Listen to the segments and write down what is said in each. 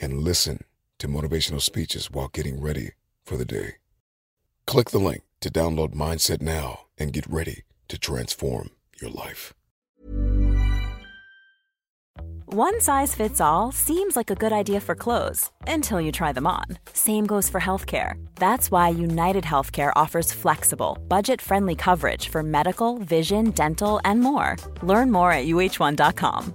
and listen to motivational speeches while getting ready for the day. Click the link to download Mindset now and get ready to transform your life. One size fits all seems like a good idea for clothes until you try them on. Same goes for healthcare. That's why United Healthcare offers flexible, budget friendly coverage for medical, vision, dental, and more. Learn more at uh1.com.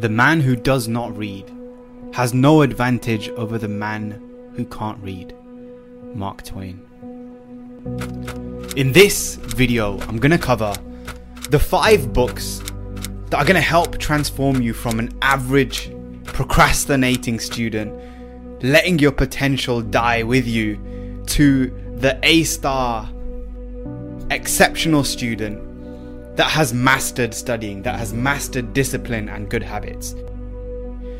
The man who does not read has no advantage over the man who can't read. Mark Twain. In this video, I'm going to cover the five books that are going to help transform you from an average procrastinating student, letting your potential die with you, to the A star exceptional student that has mastered studying, that has mastered discipline and good habits.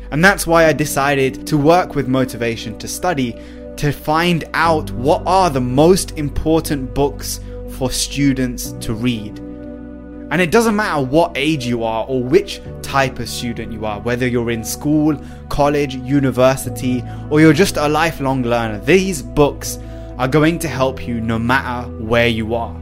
And that's why I decided to work with motivation to study to find out what are the most important books for students to read. And it doesn't matter what age you are or which type of student you are, whether you're in school, college, university, or you're just a lifelong learner, these books are going to help you no matter where you are.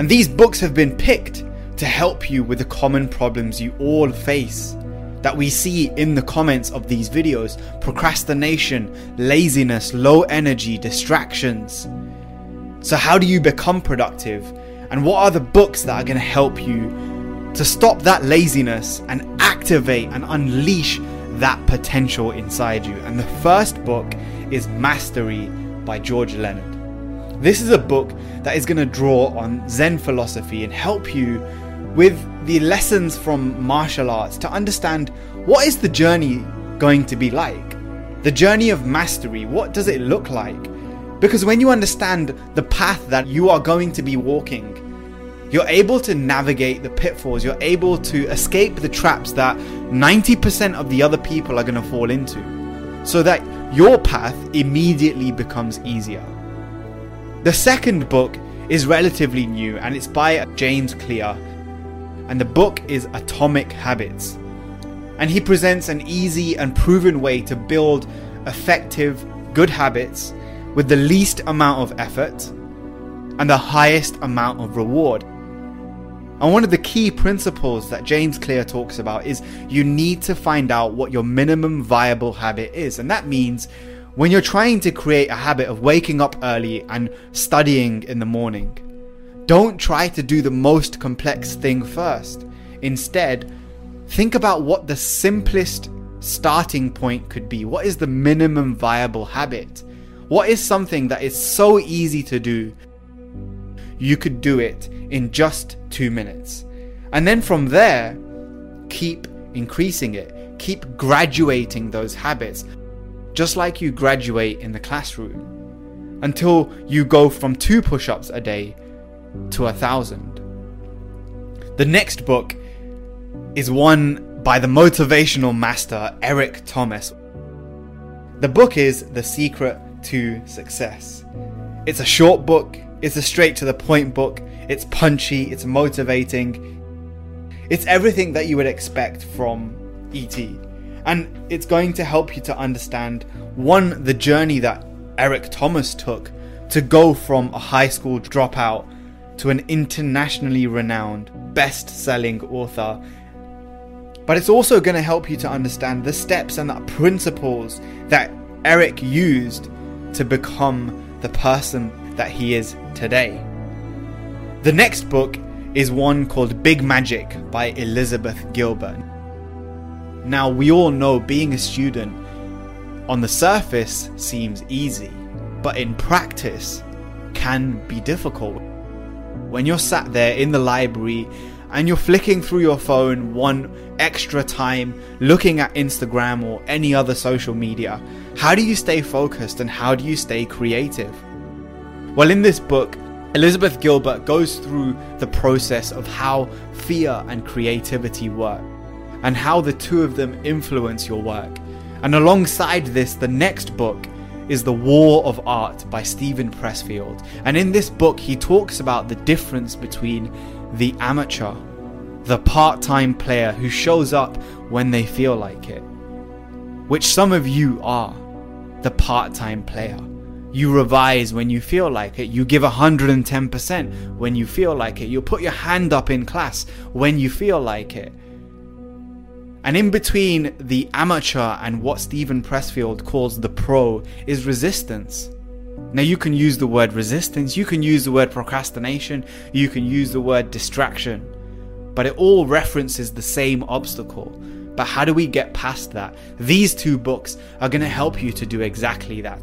And these books have been picked to help you with the common problems you all face that we see in the comments of these videos procrastination, laziness, low energy, distractions. So, how do you become productive? And what are the books that are going to help you to stop that laziness and activate and unleash that potential inside you? And the first book is Mastery by George Leonard. This is a book that is going to draw on Zen philosophy and help you with the lessons from martial arts to understand what is the journey going to be like? The journey of mastery, what does it look like? Because when you understand the path that you are going to be walking, you're able to navigate the pitfalls, you're able to escape the traps that 90% of the other people are going to fall into, so that your path immediately becomes easier. The second book is relatively new and it's by James Clear, and the book is Atomic Habits. And he presents an easy and proven way to build effective, good habits with the least amount of effort and the highest amount of reward. And one of the key principles that James Clear talks about is you need to find out what your minimum viable habit is. And that means when you're trying to create a habit of waking up early and studying in the morning, don't try to do the most complex thing first. Instead, think about what the simplest starting point could be. What is the minimum viable habit? What is something that is so easy to do? You could do it in just two minutes. And then from there, keep increasing it, keep graduating those habits, just like you graduate in the classroom, until you go from two push ups a day to a thousand. The next book is one by the motivational master Eric Thomas. The book is The Secret to Success. It's a short book, it's a straight to the point book, it's punchy, it's motivating, it's everything that you would expect from ET. And it's going to help you to understand one, the journey that Eric Thomas took to go from a high school dropout to an internationally renowned, best selling author. But it's also going to help you to understand the steps and the principles that Eric used to become the person that he is today. The next book is one called Big Magic by Elizabeth Gilbert. Now, we all know being a student on the surface seems easy, but in practice can be difficult. When you're sat there in the library and you're flicking through your phone one extra time, looking at Instagram or any other social media, how do you stay focused and how do you stay creative? Well, in this book, Elizabeth Gilbert goes through the process of how fear and creativity work and how the two of them influence your work. And alongside this, the next book is The War of Art by Steven Pressfield. And in this book, he talks about the difference between the amateur, the part time player who shows up when they feel like it, which some of you are, the part time player you revise when you feel like it. You give 110% when you feel like it. You put your hand up in class when you feel like it. And in between the amateur and what Steven Pressfield calls the pro is resistance. Now, you can use the word resistance, you can use the word procrastination, you can use the word distraction, but it all references the same obstacle. But how do we get past that? These two books are going to help you to do exactly that.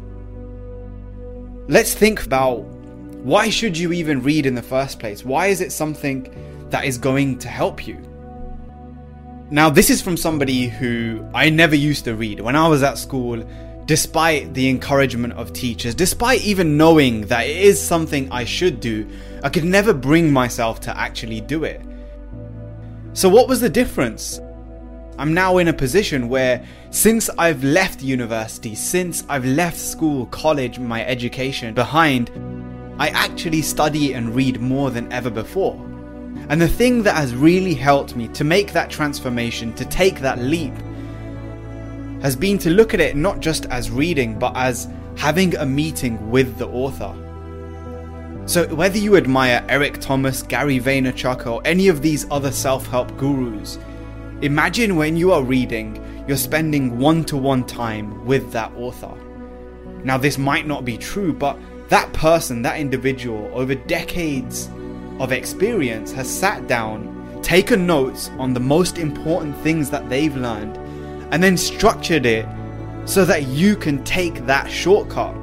Let's think about why should you even read in the first place? Why is it something that is going to help you? Now, this is from somebody who I never used to read. When I was at school, despite the encouragement of teachers, despite even knowing that it is something I should do, I could never bring myself to actually do it. So, what was the difference? I'm now in a position where, since I've left university, since I've left school, college, my education behind, I actually study and read more than ever before. And the thing that has really helped me to make that transformation, to take that leap, has been to look at it not just as reading, but as having a meeting with the author. So, whether you admire Eric Thomas, Gary Vaynerchuk, or any of these other self help gurus, Imagine when you are reading, you're spending one to one time with that author. Now, this might not be true, but that person, that individual, over decades of experience, has sat down, taken notes on the most important things that they've learned, and then structured it so that you can take that shortcut.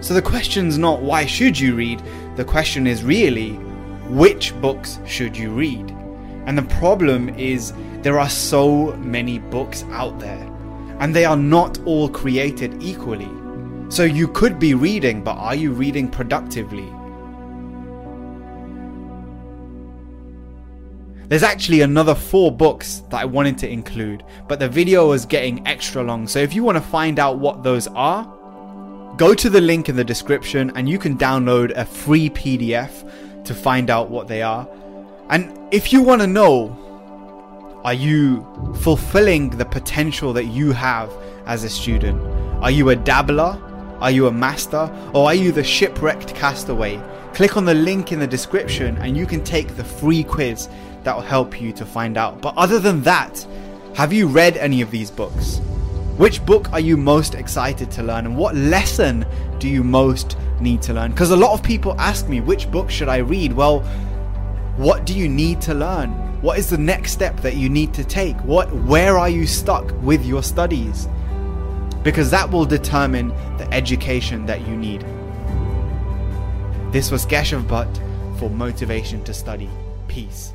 So the question's not why should you read, the question is really which books should you read? And the problem is there are so many books out there, and they are not all created equally. So you could be reading, but are you reading productively? There's actually another four books that I wanted to include, but the video was getting extra long. So if you want to find out what those are, go to the link in the description and you can download a free PDF to find out what they are. And if you want to know, are you fulfilling the potential that you have as a student? Are you a dabbler? Are you a master? Or are you the shipwrecked castaway? Click on the link in the description and you can take the free quiz that will help you to find out. But other than that, have you read any of these books? Which book are you most excited to learn and what lesson do you most need to learn? Because a lot of people ask me, which book should I read? Well, What do you need to learn? What is the next step that you need to take? What where are you stuck with your studies? Because that will determine the education that you need. This was Keshav Bhatt for Motivation to Study. Peace.